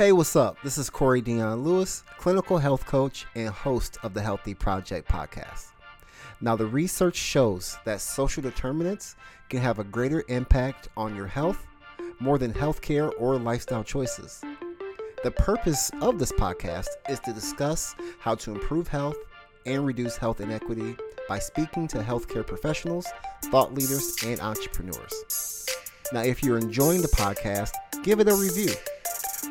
Hey, what's up? This is Corey Dion Lewis, clinical health coach and host of the Healthy Project podcast. Now, the research shows that social determinants can have a greater impact on your health more than healthcare or lifestyle choices. The purpose of this podcast is to discuss how to improve health and reduce health inequity by speaking to healthcare professionals, thought leaders, and entrepreneurs. Now, if you're enjoying the podcast, give it a review.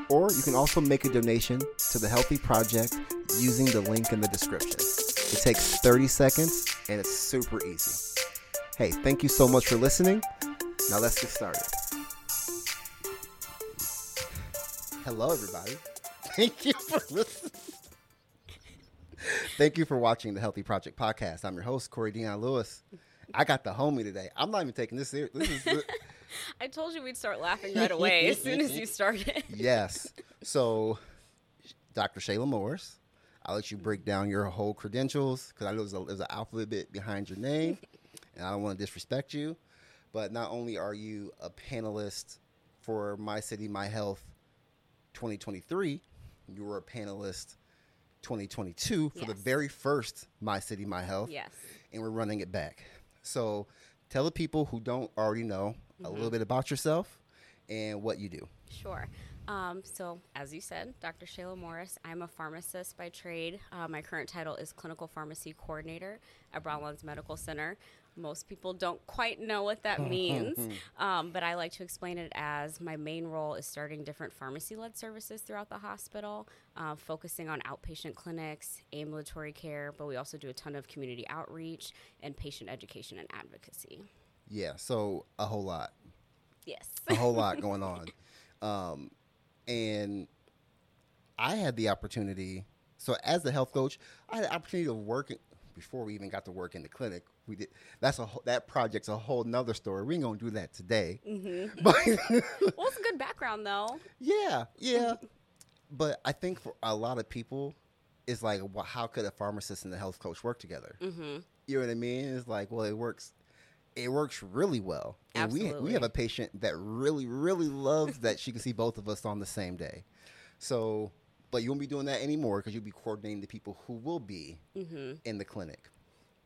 Or you can also make a donation to the Healthy Project using the link in the description. It takes 30 seconds and it's super easy. Hey, thank you so much for listening. Now let's get started. Hello, everybody. Thank you for listening. Thank you for watching the Healthy Project podcast. I'm your host, Corey Dion Lewis. I got the homie today. I'm not even taking this serious. This is I told you we'd start laughing right away as soon as you started. yes. So, Dr. Chayla Morris, I'll let you break down your whole credentials because I know there's, a, there's an alphabet behind your name, and I don't want to disrespect you. But not only are you a panelist for My City, My Health 2023, you were a panelist 2022 for the very first My City, My Health. Yes. And we're running it back. So, tell the people who don't already know a Mm-hmm. little bit about yourself and what you do. Sure. Um, so, as you said, Dr. Chayla Morris, I'm a pharmacist by trade. Uh, my current title is Clinical Pharmacy Coordinator at Broadlawns Medical Center. Most people don't quite know what that means, um, but I like to explain it as my main role is starting different pharmacy led services throughout the hospital, uh, focusing on outpatient clinics, ambulatory care, but we also do a ton of community outreach and patient education and advocacy. Yeah, so a whole lot, Yes. a whole lot going on, um, and I had the opportunity. So as the health coach, I had the opportunity to work before we even got to work in the clinic. We did that's a whole, that project's a whole nother story. We ain't gonna do that today, but well, it's a good background, though. yeah, yeah. But I think for a lot of people, it's like, well, how could a pharmacist and a health coach work together? Mm-hmm. You know what I mean? It's like, well, it works. It works really well. And we we have a patient that really, really loves that she can see both of us on the same day. So, but you won't be doing that anymore because you'll be coordinating the people who will be Mm-hmm. in the clinic.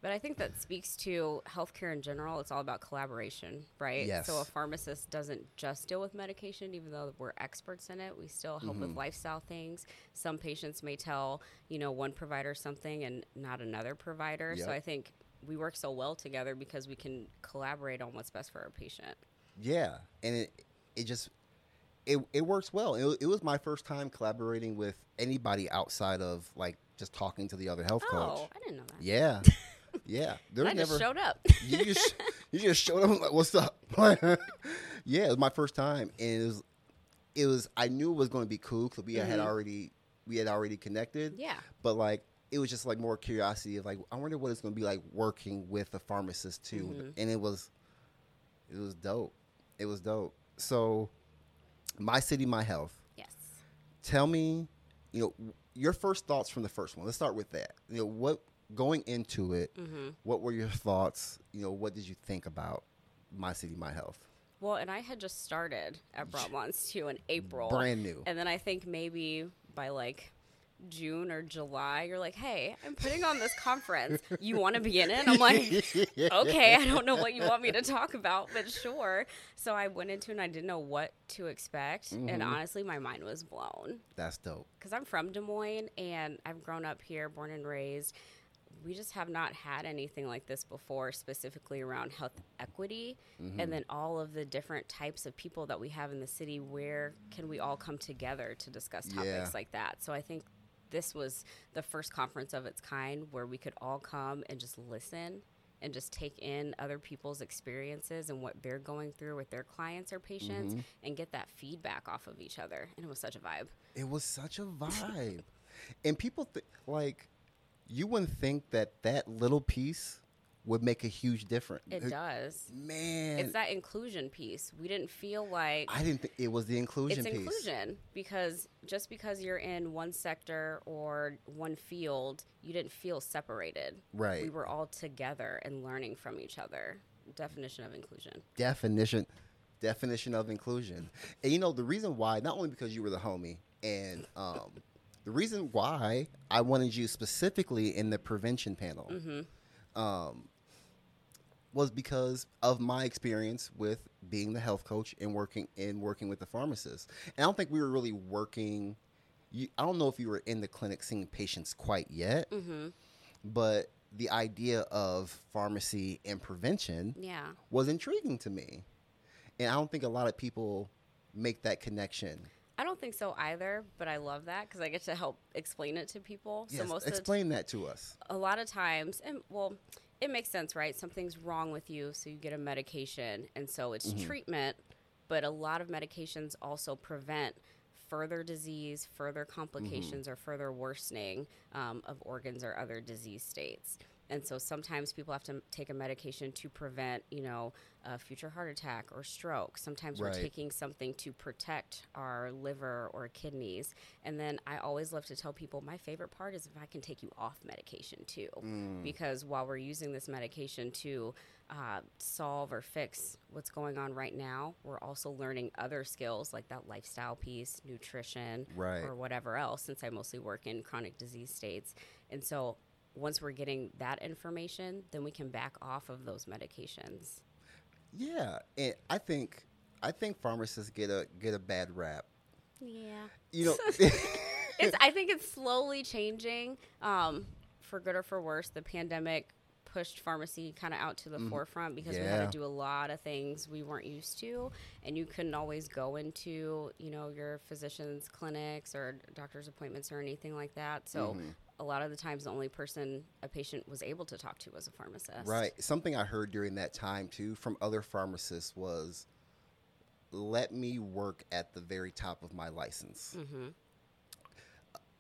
But I think that speaks to healthcare in general. It's all about collaboration, right? Yes. So a pharmacist doesn't just deal with medication, even though we're experts in it. We still help Mm-hmm. with lifestyle things. Some patients may tell, you know, one provider something and not another provider. Yep. So I think we work so well together because we can collaborate on what's best for our patient. Yeah, and it it just it it works well. It, it was my first time collaborating with anybody outside of like just talking to the other health coach. Oh, I didn't know that. Yeah, yeah. I was just never showed up. you just you just showed up like what's up yeah it was my first time and it was it was i knew it was going to be cool because we had Mhm. already we had already connected yeah. but like it was just like more curiosity of like i wonder what it's going to be like working with a pharmacist too Mhm. and it was it was dope it was dope so my city my health Yes. tell me you know your first thoughts from the first one let's start with that you know what going into it Mm-hmm. what were your thoughts? You know, what did you think about My City, My Health? Well, and I had just started at Broadlawns too in April. Brand new. And then I think maybe by like June or July, you're like, hey, I'm putting on this conference. You want to be in it? I'm like, okay, I don't know what you want me to talk about, but sure. So I went into it and I didn't know what to expect. And Mhm. honestly, my mind was blown That's dope. because I'm from Des Moines and I've grown up here, born and raised. We just have not had anything like this before, specifically around health equity, Mm-hmm. and then all of the different types of people that we have in the city. Where can we all come together to discuss topics Yeah. like that? So I think this was the first conference of its kind where we could all come and just listen and just take in other people's experiences and what they're going through with their clients or patients Mm-hmm. and get that feedback off of each other. And it was such a vibe. It was such a vibe. and people, th- like, you wouldn't think that that little piece would make a huge difference. It does. Man. It's that inclusion piece. We didn't feel like I didn't think it was the inclusion it's piece. inclusion because just because you're in one sector or one field, you didn't feel separated. Right. We were all together and learning from each other. Definition of inclusion. Definition definition of inclusion. And you know, the reason why, not only because you were the homie, And um, the reason why I wanted you specifically in the prevention panel um, was because of my experience with being the health coach and working and working with the pharmacist. And I don't think we were really working. You, I don't know if you were in the clinic seeing patients quite yet, Mm-hmm. but the idea of pharmacy and prevention Yeah. was intriguing to me. And I don't think a lot of people make that connection. I don't think so either, but I love that because I get to help explain it to people. Yes, so most explain that to us. a lot of times, and well, it makes sense, right? Something's wrong with you, so you get a medication, and so it's treatment. But a lot of medications also prevent further disease, further complications, or further worsening um, of organs or other disease states. And so sometimes people have to take a medication to prevent, you know, a future heart attack or stroke. Sometimes Right. we're taking something to protect our liver or kidneys. And then I always love to tell people my favorite part is if I can take you off medication too. Because while we're using this medication to uh, solve or fix what's going on right now, we're also learning other skills like that lifestyle piece, nutrition, Right. or whatever else, since I mostly work in chronic disease states. And so once we're getting that information, then we can back off of those medications. Yeah, and I think I think pharmacists get a get a bad rap. Yeah. You know, it's I think it's slowly changing, um, for good or for worse. The pandemic pushed pharmacy kind of out to the forefront because we had to do a lot of things we weren't used to, and you couldn't always go into you know your physician's clinics or doctor's appointments or anything like that. So a lot of the times, the only person a patient was able to talk to was a pharmacist. right? Something I heard during that time too from other pharmacists was, "Let me work at the very top of my license." Mm-hmm.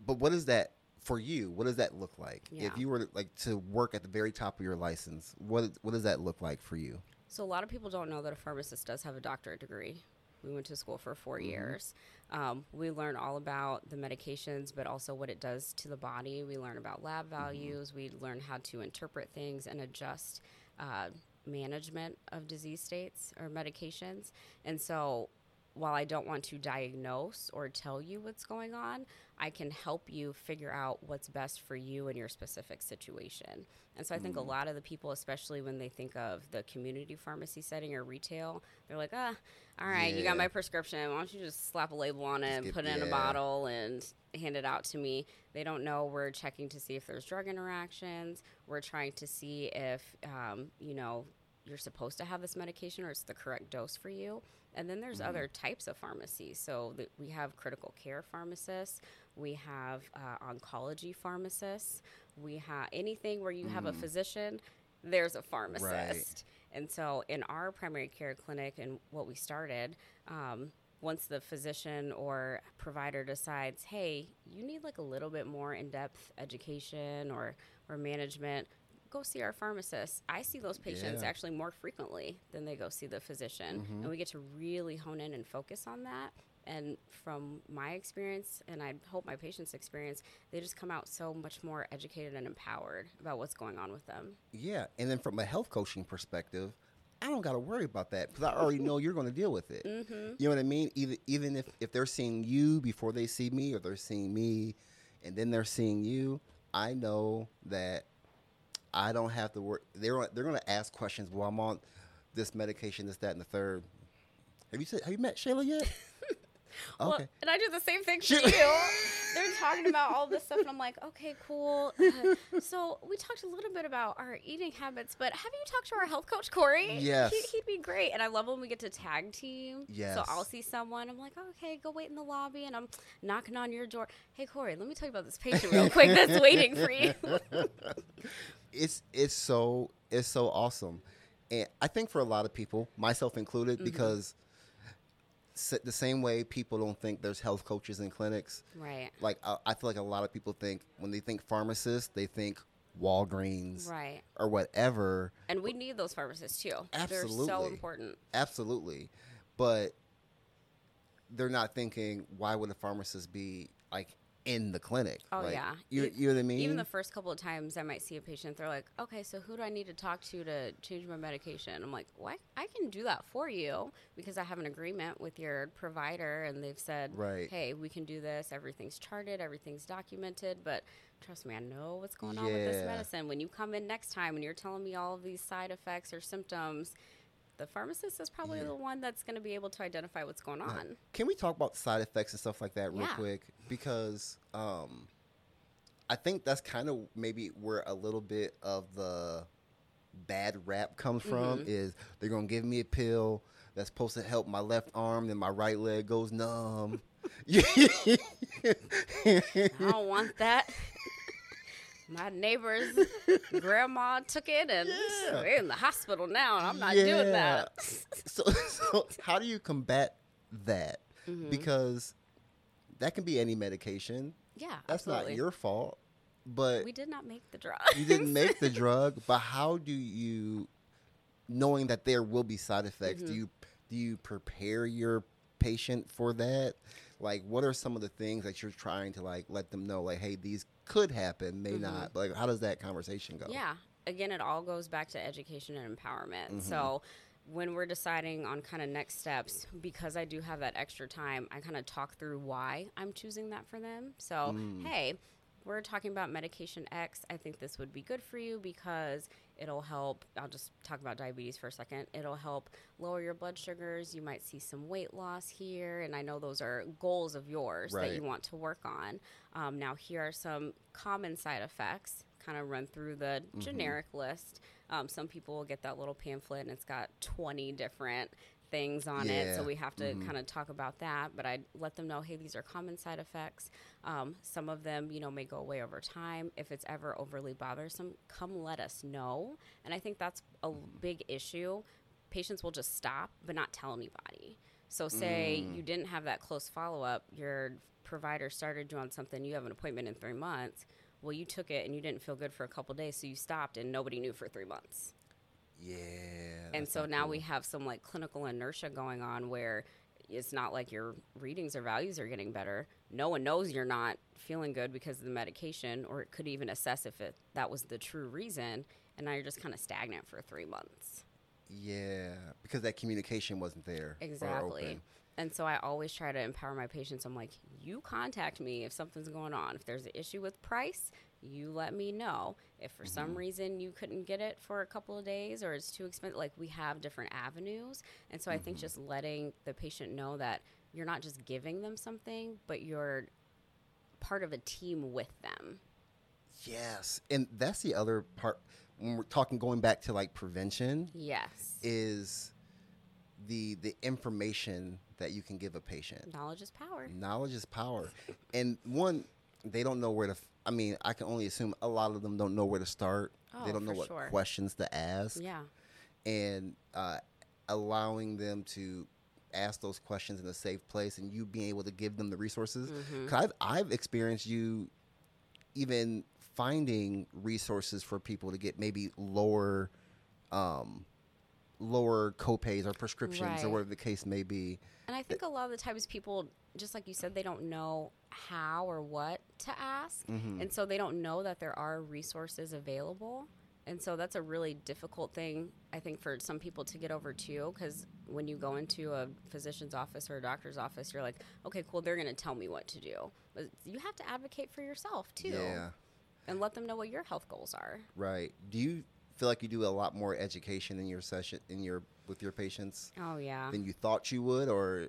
But what is that for you? What does that look like? Yeah. If you were like to work at the very top of your license, what what does that look like for you? So a lot of people don't know that a pharmacist does have a doctorate degree. We went to school for 4 years. Um, we learn all about the medications, but also what it does to the body. We learn about lab values. We learn how to interpret things and adjust uh, management of disease states or medications. And so, while I don't want to diagnose or tell you what's going on, I can help you figure out what's best for you in your specific situation. And so I think a lot of the people, especially when they think of the community pharmacy setting or retail, they're like, ah, all right, you got my prescription. Why don't you just slap a label on it and get- put it in a bottle and hand it out to me? They don't know we're checking to see if there's drug interactions. We're trying to see if, um, you know, you're supposed to have this medication or it's the correct dose for you. And then there's other types of pharmacies. So that we have critical care pharmacists, we have uh, oncology pharmacists, we have anything where you have a physician, there's a pharmacist. And so in our primary care clinic and what we started, um, once the physician or provider decides, hey, you need like a little bit more in-depth education or or management, go see our pharmacist. I see those patients Yeah. actually more frequently than they go see the physician, and we get to really hone in and focus on that. And from my experience, and I hope my patients' experience, they just come out so much more educated and empowered about what's going on with them. Yeah, and then from a health coaching perspective, I don't got to worry about that because I already know you're going to deal with it. Mm-hmm. You know what I mean? Even even if if they're seeing you before they see me, or they're seeing me, and then they're seeing you, I know that I don't have to work. They're they're going to ask questions. Well, I'm on this medication, this, that, and the third. Have you said? Have you met Chayla yet? Well, okay. and I do the same thing for you. They're talking about all this stuff, and I'm like, okay, cool. Uh, so we talked a little bit about our eating habits, but have you talked to our health coach Corey? Yes. he, he'd be great. And I love when we get to tag team. Yes. So I'll see someone. I'm like, okay, go wait in the lobby, and I'm knocking on your door. Hey, Corey, let me tell you about this patient real quick that's waiting for you. it's it's so it's so awesome, and I think for a lot of people, myself included, Mm-hmm. because the same way people don't think there's health coaches in clinics. right. Like I, I feel like a lot of people think when they think pharmacists, they think Walgreens Right. or whatever. And we need those pharmacists too. They're so Absolutely. important. Absolutely, but they're not thinking why would a pharmacist be like in the clinic. Oh Like, yeah, you, you know what I mean? Even the first couple of times I might see a patient, they're like, "Okay, so who do I need to talk to to change my medication?" I'm like, "What? I can do that for you because I have an agreement with your provider, and they've said, Right. hey, we can do this. Everything's charted, everything's documented, but." Trust me, I know what's going on with this medicine. When you come in next time and you're telling me all of these side effects or symptoms, the pharmacist is probably Yeah. the one that's going to be able to identify what's going on. Can we talk about side effects and stuff like that real Yeah. quick? Because um, I think that's kind of maybe where a little bit of the bad rap comes from Mhm. is they're gonna give me a pill that's supposed to help my left arm, then my right leg goes numb. I don't want that. My neighbor's grandma took it and Yeah. we're in the hospital now and I'm not doing that. so, so how do you combat that? Mhm. Because that can be any medication. yeah, That's absolutely. not your fault. But We did not make the drug. you didn't make the drug, but how do you, knowing that there will be side effects, do Mhm. you do you prepare your patient for that? Like, what are some of the things that you're trying to like let them know? Like, hey, these could happen, may Mhm. not. Like, how does that conversation go? Yeah. Again, it all goes back to education and empowerment. Mhm. So when we're deciding on kind of next steps, because I do have that extra time, I kind of talk through why I'm choosing that for them. So, Mm. hey, we're talking about medication X. I think this would be good for you because it'll help. I'll just talk about diabetes for a second. It'll help lower your blood sugars. You might see some weight loss here. And I know those are goals of yours that you want to work on. Um, now, here are some common side effects. Kind of run through the Mm-hmm. generic list. Um, some people will get that little pamphlet and it's got 20 different things on it. So we have to Mhm. kind of talk about that. But I let them know, hey, these are common side effects. Um, some of them, you know, may go away over time. If it's ever overly bothersome, come let us know. And I think that's a big issue. Patients will just stop, but not tell anybody. So, say Mm. you didn't have that close follow up, your provider started you on something, you have an appointment in three months. Well, you took it and you didn't feel good for a couple days, so you stopped and nobody knew for three months. Yeah. And so now cool. we have some like clinical inertia going on where it's not like your readings or values are getting better. No one knows you're not feeling good because of the medication, or it could even assess if it that was the true reason. And now you're just kind of stagnant for three months. Yeah, because that communication wasn't there. Exactly. And so I always try to empower my patients. I'm like, you contact me if something's going on. If there's an issue with price, you let me know. If for Mm-hmm. some reason you couldn't get it for a couple of days or it's too expensive, like we have different avenues. And so I think Mm-hmm. just letting the patient know that you're not just giving them something, but you're part of a team with them. Yes, and that's the other part when we're talking going back to like prevention Yes. is the the information that you can give a patient. Knowledge is power. Knowledge is power, and one they don't know where to. I mean, I can only assume a lot of them don't know where to start. Oh, they don't know what sure. questions to ask, Yeah. and uh, allowing them to ask those questions in a safe place, and you being able to give them the resources. Mhm. 'Cause I've, I've experienced you even finding resources for people to get maybe lower um lower copays or prescriptions or whatever the case may be And I think a lot of the times people, just like you said, they don't know how or what to ask. Mhm. And so they don't know that there are resources available. And so that's a really difficult thing, I think, for some people to get over too. Because when you go into a physician's office or a doctor's office, you're like, okay, cool, they're going to tell me what to do. But you have to advocate for yourself too yeah and let them know what your health goals are. right do you feel like you do a lot more education in your session in your with your patients Oh, yeah. than you thought you would or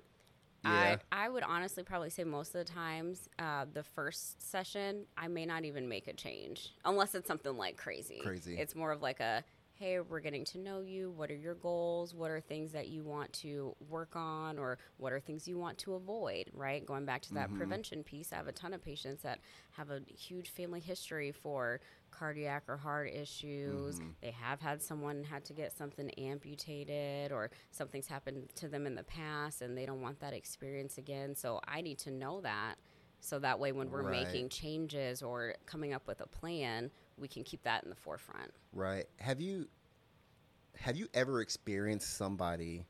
yeah I, I would honestly probably say most of the times, uh, the first session, I may not even make a change unless it's something like crazy. Crazy. It's more of like a, hey, we're getting to know you. What are your goals? What are things that you want to work on? Or what are things you want to avoid, right? Going back to that Mm-hmm. prevention piece, I have a ton of patients that have a huge family history for cardiac or heart issues. Mm-hmm. They have had someone had to get something amputated or something's happened to them in the past and they don't want that experience again. So I need to know that so that way when we're Right. making changes or coming up with a plan, we can keep that in the forefront. Right. Have you have you ever experienced somebody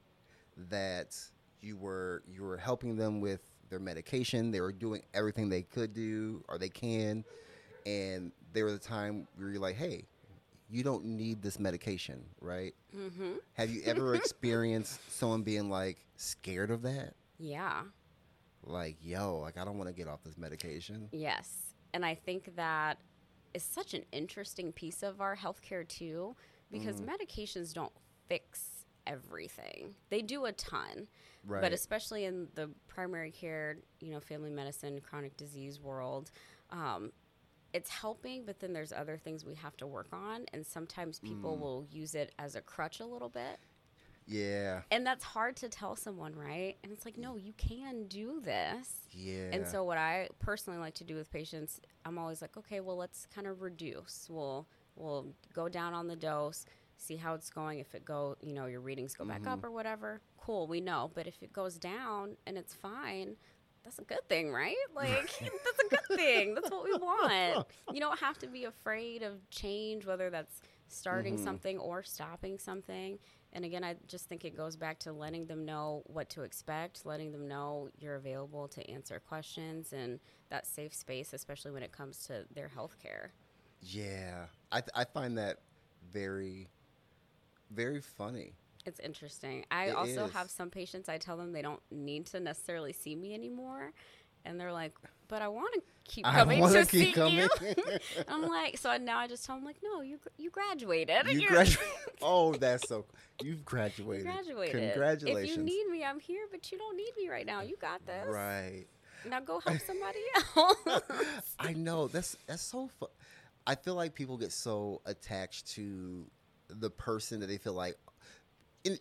that you were you were helping them with their medication. They were doing everything they could do or they can, and there was a time where you're like, "Hey, you don't need this medication, right?" Mm-hmm. Have you ever experienced someone being like scared of that? Yeah. Like, yo, like I don't want to get off this medication. Yes. And I think that is such an interesting piece of our healthcare too, because Mm. medications don't fix everything. They do a ton. Right. But especially in the primary care, you know, family medicine, chronic disease world, um, it's helping, but then there's other things we have to work on. And sometimes people Mm. will use it as a crutch a little bit. Yeah, And that's hard to tell someone, right? And it's like, no, you can do this. yeah. And so, what I personally like to do with patients, I'm always like, okay, well, let's kind of reduce. We'll we'll go down on the dose, see how it's going. If it go, you know, your readings go back up mm-hmm. or whatever, cool, we know. But if it goes down and it's fine, that's a good thing, right? Like that's a good thing. That's what we want. You don't have to be afraid of change, whether that's starting mm-hmm. something or stopping something. And again, I just think it goes back to letting them know what to expect, letting them know you're available to answer questions and that safe space, especially when it comes to their health care. yeah, I th- I find that very, very funny. It's interesting. I It also is. have some patients, I tell them they don't need to necessarily see me anymore. And they're like, but I want to keep I coming wanna keep see coming. you. I'm like, so now I just tell him like, no, you you graduated. You graduated. oh, that's so. You've You graduated. graduated. Congratulations. If you need me, I'm here, but you don't need me right now. You got this. Right. Now go help somebody else. I know that's that's so fun. I feel like people get so attached to the person that they feel like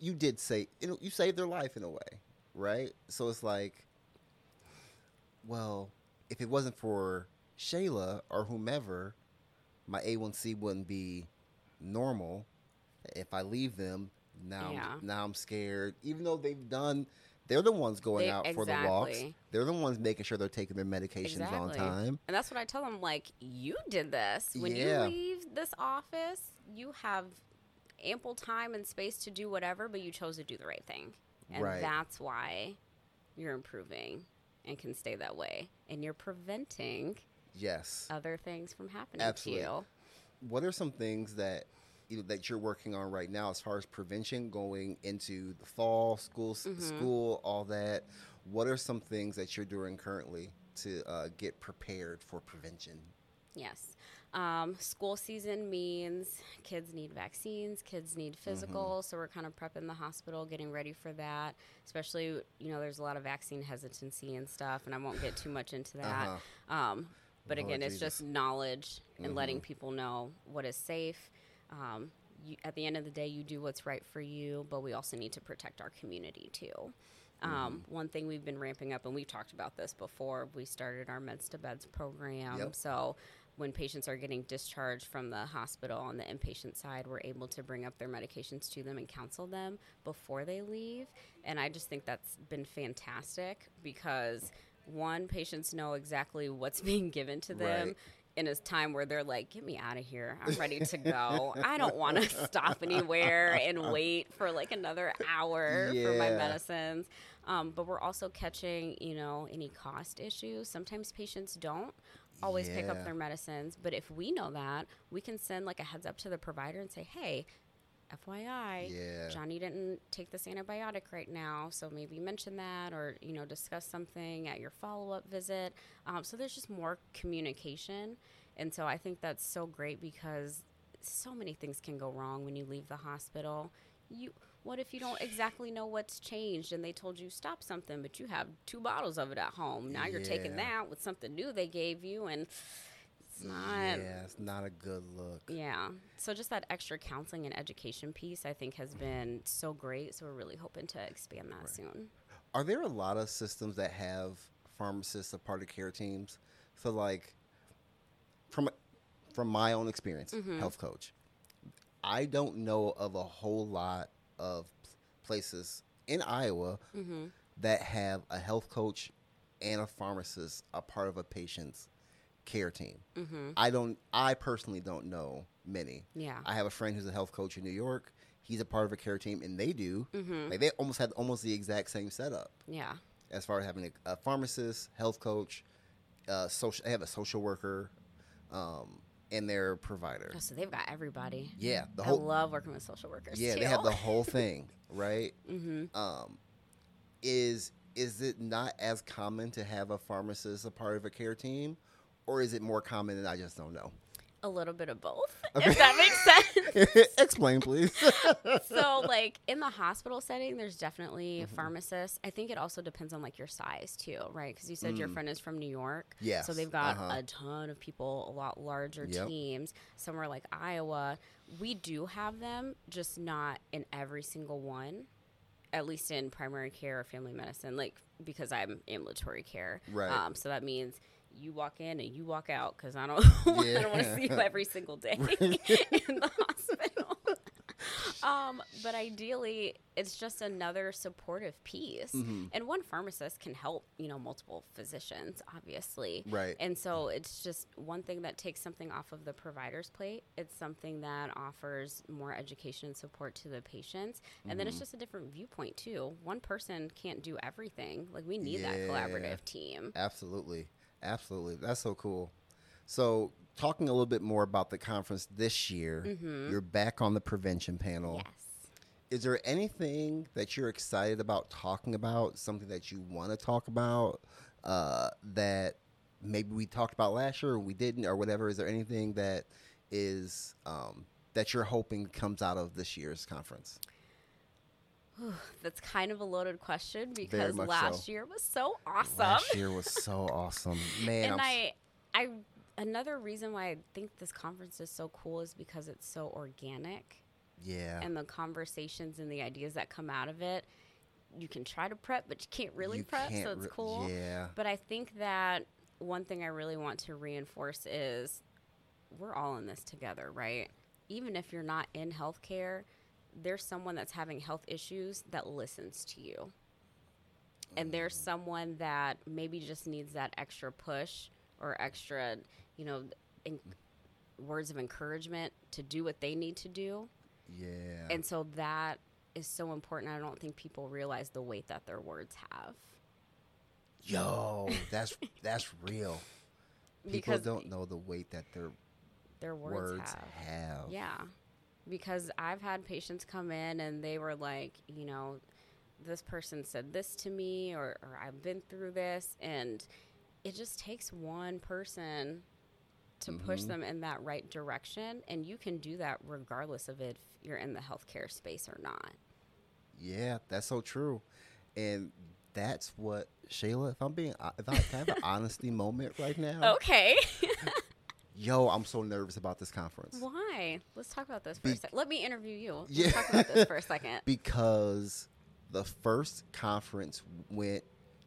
you did say you know you saved their life in a way, right? So it's like, well, if it wasn't for Chayla or whomever, my A1C wouldn't be normal. If I leave them now, Yeah. now I'm scared. Even though they've done, they're the ones going They- out for the walks. They're the ones making sure they're taking their medications on time. And that's what I tell them. Like, you did this. When Yeah. you leave this office, you have ample time and space to do whatever, but you chose to do the right thing. And Right. that's why you're improving and can stay that way. And you're preventing Yes. other things from happening Absolutely. to you. what are some things that you know, that you're working on right now as far as prevention going into the fall, school, Mm-hmm. school, all that? What are some things that you're doing currently to uh, get prepared for prevention? Yes. Um, school season means kids need vaccines, kids need physical, so we're kind of prepping the hospital, getting ready for that. Especially, you know, there's a lot of vaccine hesitancy and stuff, and I won't get too much into that. Uh-huh. Um, but Lord again, it's just knowledge and letting people know what is safe. Um, you, at the end of the day, you do what's right for you, but we also need to protect our community too. Um, One thing we've been ramping up, and we've talked about this before, we started our Meds to Beds program. Yep. So when patients are getting discharged from the hospital on the inpatient side, we're able to bring up their medications to them and counsel them before they leave. And I just think that's been fantastic because one, patients know exactly what's being given to them. Right. In a time where they're like, get me out of here. I'm ready to go. I don't want to stop anywhere and wait for like another hour for my medicines. Um, but we're also catching, you know, any cost issues. Sometimes patients don't always pick up their medicines, but if we know that, we can send like a heads up to the provider and say, hey, FYI, Yeah. Johnny didn't take this antibiotic right now, so maybe mention that or you know discuss something at your follow up visit. Um, so there's just more communication, and so I think that's so great because so many things can go wrong when you leave the hospital. You what if you don't exactly know what's changed and they told you stop something, but you have two bottles of it at home. Now you're taking that with something new they gave you, and it's not. yeah, it's not a good look. Yeah. So just that extra counseling and education piece, I think, has been so great. So we're really hoping to expand that soon. Are there a lot of systems that have pharmacists a part of care teams? So like from from my own experience, Mm-hmm. health coach, I don't know of a whole lot of places in Iowa Mm-hmm. that have a health coach and a pharmacist a part of a patient's care team. Mm-hmm. I don't I personally don't know many. Yeah. I have a friend who's a health coach in New York. He's a part of a care team and they do. Mm-hmm. Like they almost had almost the exact same setup. Yeah. as far as having a, a pharmacist, health coach, uh, social. They have a social worker, um, and their provider. Oh, so they've got everybody. Yeah, the I whole. love working with social workers. yeah, too. they have the whole thing, right? mm-hmm. Um, is is it not as common to have a pharmacist a part of a care team, or is it more common and I just don't know? A little bit of both. Okay. If that makes sense. Explain, please. so like in the hospital setting there's definitely Mm-hmm. pharmacists i think it also depends on like your size too right because you said your Mm. friend is from new york Yes, so they've got uh-huh. a ton of people a lot larger Yep. teams somewhere like iowa we do have them just not in every single one at least in primary care or family medicine like because i'm ambulatory care Right. um, so that means you walk in and you walk out because I don't, yeah. I don't want to see you every single day in the hospital. um, but ideally, it's just another supportive piece. Mhm. And one pharmacist can help, you know, multiple physicians, obviously. Right. And so it's just one thing that takes something off of the provider's plate. It's something that offers more education and support to the patients. And then it's Mhm. just a different viewpoint, too. One person can't do everything. Like, we need that collaborative team. Absolutely. Absolutely. That's so cool. So, talking a little bit more about the conference this year, Mhm. you're back on the prevention panel. Yes. Is there anything that you're excited about talking about, something that you want to talk about uh, that maybe we talked about last year or we didn't or whatever? Is there anything that is um, that you're hoping comes out of this year's conference? That's kind of a loaded question because last so. year was so awesome. Last year was so awesome. Man, and I, I, another reason why I think this conference is so cool is because it's so organic, yeah. and the conversations and the ideas that come out of it. You can try to prep, but you can't really You prep, can't so it's re- cool. Yeah. But I think that one thing I really want to reinforce is we're all in this together, right? Even if you're not in healthcare, there's someone that's having health issues that listens to you. And there's mm. someone that maybe just needs that extra push or extra, you know, en- words of encouragement to do what they need to do. Yeah. And so that is so important. I don't think people realize the weight that their words have. Yo, that's that's real. People Because don't know the weight that their their words, words, have. have. Yeah. Because I've had patients come in and they were like, you know, this person said this to me or, or I've been through this. And it just takes one person to push Mhm. them in that right direction. And you can do that regardless of if you're in the healthcare space or not. Yeah, that's so true. And that's what Chayla, if I'm being if I have an honesty moment right now. Okay. Yo, I'm so nervous about this conference. Why? Let's talk about this for a Be- second. Let me interview you. Let's Yeah. talk about this for a second. Because the first conference went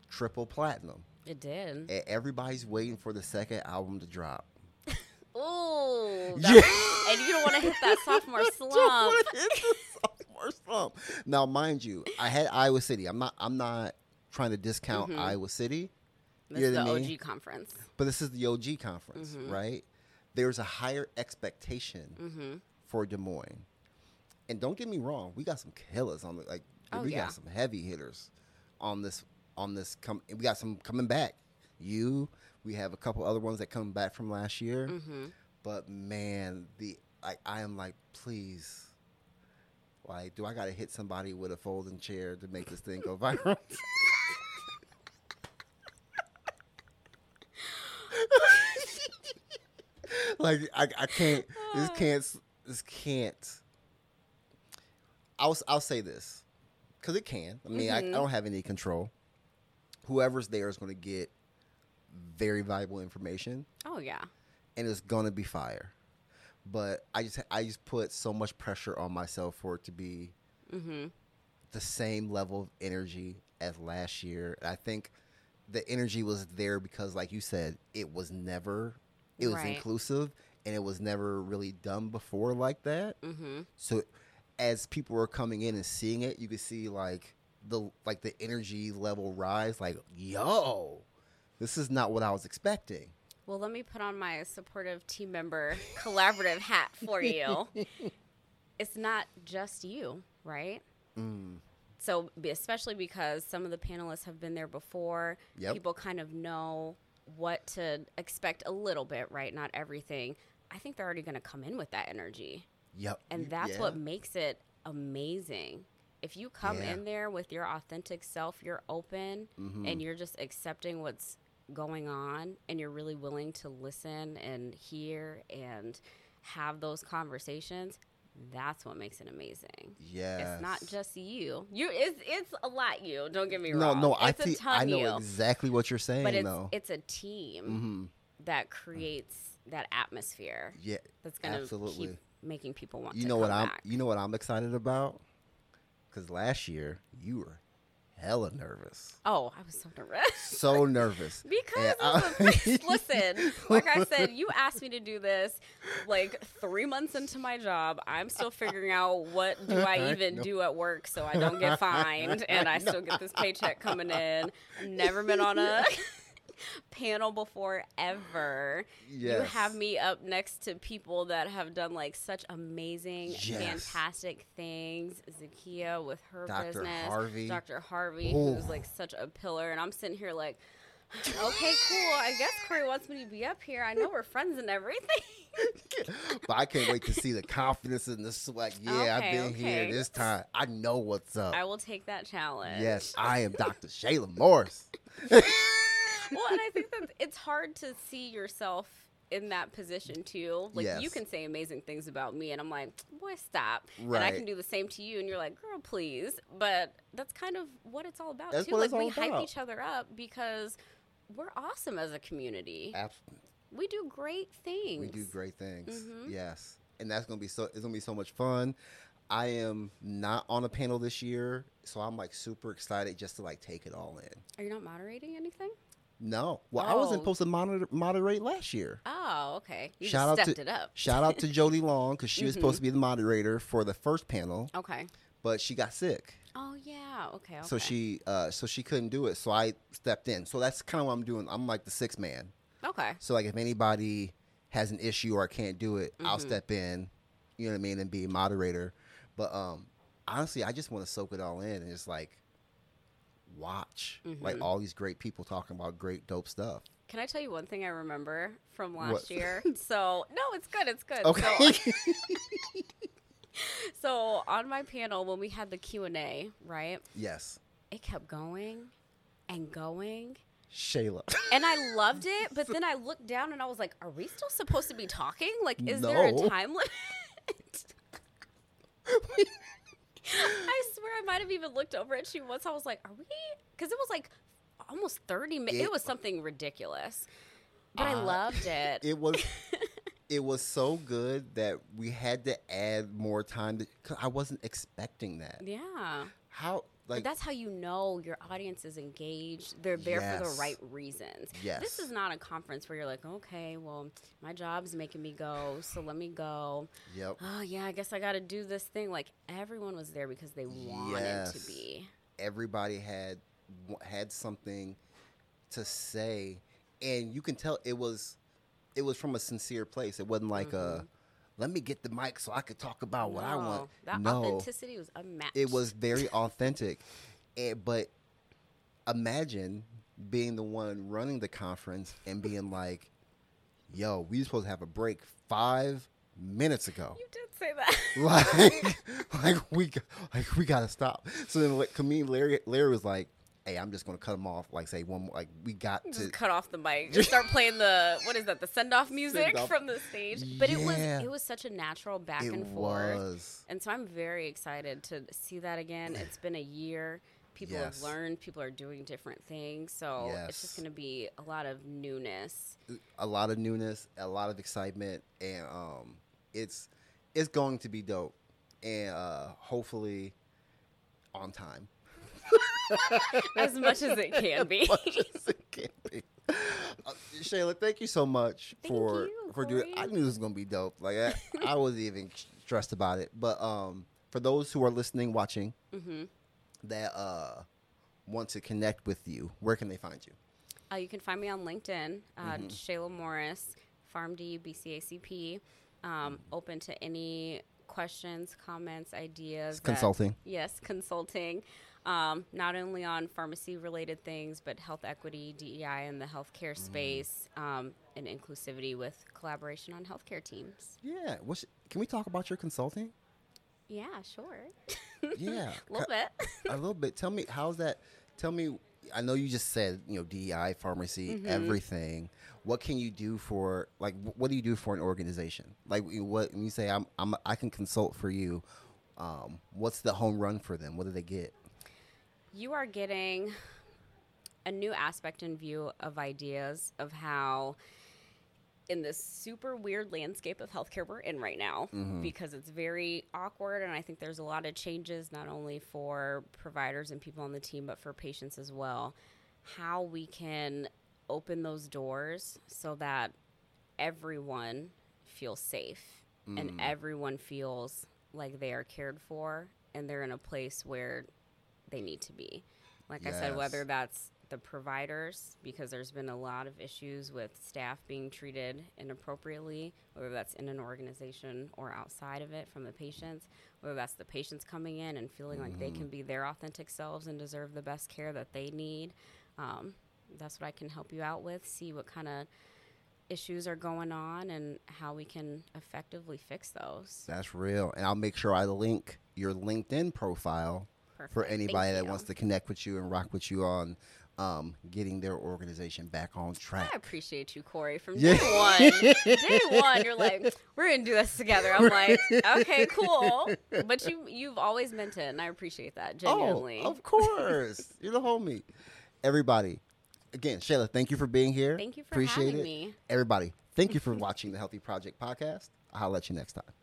triple platinum. It did. And everybody's waiting for the second album to drop. Ooh. Yeah. And you don't want to hit that sophomore slump. wanna hit the sophomore slump. Now, mind you, I had Iowa City. I'm not. I'm not trying to discount Mhm. Iowa City, This You is the I mean? OG conference. but this is the OG conference, Mhm. right? There's a higher expectation Mm-hmm. for Des Moines, and don't get me wrong, we got some killers on the like. Oh, we yeah. got some heavy hitters on this. On this, come we got some coming back. You, we have a couple other ones that come back from last year. Mm-hmm. But man, the I, I am like, please. Like, do I gotta hit somebody with a folding chair to make this thing go viral? like I, I can't this can't this can't I'll I'll say this because it can. I mean, I, I Mhm. don't have any control. Whoever's there is going to get very valuable information Oh yeah. and it's gonna be fire. But I just I just put so much pressure on myself for it to be Mm-hmm. the same level of energy as last year. I think the energy was there because, like you said, it was never it was Right. inclusive and it was never really done before like that. Mm-hmm. So as people were coming in and seeing it, you could see like the like the energy level rise. Like, yo, this is not what I was expecting. Well, let me put on my supportive team member collaborative hat for you. it's not just you, right? Mm. so especially because some of the panelists have been there before, Yep. people kind of know what to expect a little bit, right? Not everything. I think they're already going to come in with that energy. Yep. And that's yeah. what makes it amazing. If you come Yeah. in there with your authentic self, you're open Mm-hmm. and you're just accepting what's going on and you're really willing to listen and hear and have those conversations, that's what makes it amazing. Yeah, It's not just you. You it's it's a lot you. Don't get me wrong. no, no, it's a see. I know you. exactly what you're saying, but it's though. it's a team hmm that creates that atmosphere Yeah. that's gonna Absolutely. keep making people want You to know what I'm. back. You know what I'm excited about? Because last year you were hella nervous, Oh, I was so nervous. so nervous. Because I- listen, like I said, you asked me to do this like three months into my job. I'm still figuring out what do I I even know. do at work so I don't get fined and I still get this paycheck coming in. Never been on a panel before ever. You have me up next to people that have done like such amazing, Yes. fantastic things. Zakia with her Dr. business, Harvey. Dr. Harvey, Ooh. who's like such a pillar, and I'm sitting here like, okay, cool. I guess Corey wants me to be up here. I know we're friends and everything. but I can't wait to see the confidence and the sweat. Yeah, I've Okay, been here this time. I know what's up. I will take that challenge. yes, I am Dr. Chayla Morris. Well, and I think that it's hard to see yourself in that position too. Like you can say amazing things about me, and I'm like, boy, stop. And I can do the same to you, and you're like, girl, please. But that's kind of what it's all about That's too. what like it's all we hype about. each other up because we're awesome as a community. Abs- We do great things. we do great things. Mhm. Yes, and that's gonna be so. It's gonna be so much fun. I am not on a panel this year, so I'm like super excited just to like take it all in. Are you not moderating anything? No, well, I wasn't Oh. supposed to monitor, moderate last year. Oh, okay. You Shout out stepped to it up. shout out to Jody Long because she was Mm-hmm. supposed to be the moderator for the first panel, Okay. but she got sick, Oh yeah. Okay. okay. so she uh, so she couldn't do it. So I stepped in. So that's kind of what I'm doing. I'm like the sixth man. Okay. So like if anybody has an issue or can't do it, I'll Mm-hmm. step in. You know what I mean, and be a moderator. But um, honestly, I just want to soak it all in and just like watch like Mhm. all these great people talking about great dope stuff. Can I tell you one thing I remember from last What? year? So no, it's good. It's good. Okay. So, so on my panel when we had the Q and A, right? yes, It kept going and going. Chayla. And I loved it, but then I looked down and I was like, "Are we still supposed to be talking? Like, is there a time limit?" I swear I might have even looked over at you once. I was like, "Are we?" Because it was like almost thirty minutes. It, It- was something ridiculous, but I Uh, loved it. it was it was so good that we had to add more time to, cause I wasn't expecting that. yeah, How but like that's how you know your audience is engaged. They're there for the right reasons. Yes. This is not a conference where you're like, okay, well, my job's making me go, so let me go. yep. oh yeah, I guess I got to do this thing. Like everyone was there because they wanted Yes. to be. Everybody had had something to say, and you can tell it was it was from a sincere place. It wasn't like a mm-hmm. Let me get the mic so I could talk about what I Mm-hmm. Want. That no, authenticity was unmatched. it was very authentic. And, but imagine being the one running the conference and being like, "Yo, we were supposed to have a break five minutes ago." You did say that. like, like we, like we gotta stop. So then, like, comedian Larry, Larry was like, "Hey, I'm just gonna cut them off. Like, say one more. Like, we got Just to." cut off the mic. Just start playing the what is that? The send off music Send-off. from the stage. But it was it was such a natural back It and forth. was. And so I'm very excited to see that again. It's been a year. People Yes. have learned. People are doing different things. So it's just going to be a lot of newness. a lot of newness, a lot of excitement, and um, it's it's going to be dope, and uh, hopefully on time. as much as it can be. much as it can be. Uh, Chayla, thank you so much Thank for you, for doing. I knew this was gonna be dope. Like I, I wasn't even stressed about it. But um, for those who are listening, watching, hmm that uh want to connect with you, where can they find you? Uh, you can find me on LinkedIn, uh, Mm-hmm. Chayla Morris, PharmD, BCACP. Um, open to any questions, comments, ideas. that- Consulting. yes, consulting. um, not only on pharmacy related things, but health equity, DEI in the healthcare Mm. space, um, and inclusivity with collaboration on healthcare teams. Yeah. What's, can we talk about your consulting? Yeah, sure. Yeah. A little bit. a little bit. Tell me how's that? Tell me. I know you just said you know DEI, pharmacy, Mm-hmm. everything. What can you do for like? What do you do for an organization? Like what when you say I'm, I'm I can consult for you. Um, what's the home run for them? What do they get? you are getting a new aspect and view of ideas of how in this super weird landscape of healthcare we're in right now mm-hmm. because it's very awkward and i think there's a lot of changes not only for providers and people on the team but for patients as well. How we can open those doors so that everyone feels safe and mm. everyone feels like they are cared for and they're in a place where they need to be. Like I said, whether that's the providers, because there's been a lot of issues with staff being treated inappropriately, whether that's in an organization or outside of it from the patients, whether that's the patients coming in and feeling like they can be their authentic selves and deserve the best care that they need. Um, that's what I can help you out with. See what kind of issues are going on and how we can effectively fix those. That's real, and I'll make sure I link your LinkedIn profile for Perfect. Thank anybody that you. wants to connect with you and rock with you on um, getting their organization back on track. I appreciate you, Corey. From Yeah. day one, day one, you're like, "We're gonna do this together." I'm like, "Okay, cool." But you, you've always meant it, and I appreciate that genuinely. Oh, of course. You're the homie. Everybody, again, Chayla, thank you for being here. Thank you for Appreciate having it. me. Everybody, thank you for watching the Healthy Project podcast. I'll let you next time.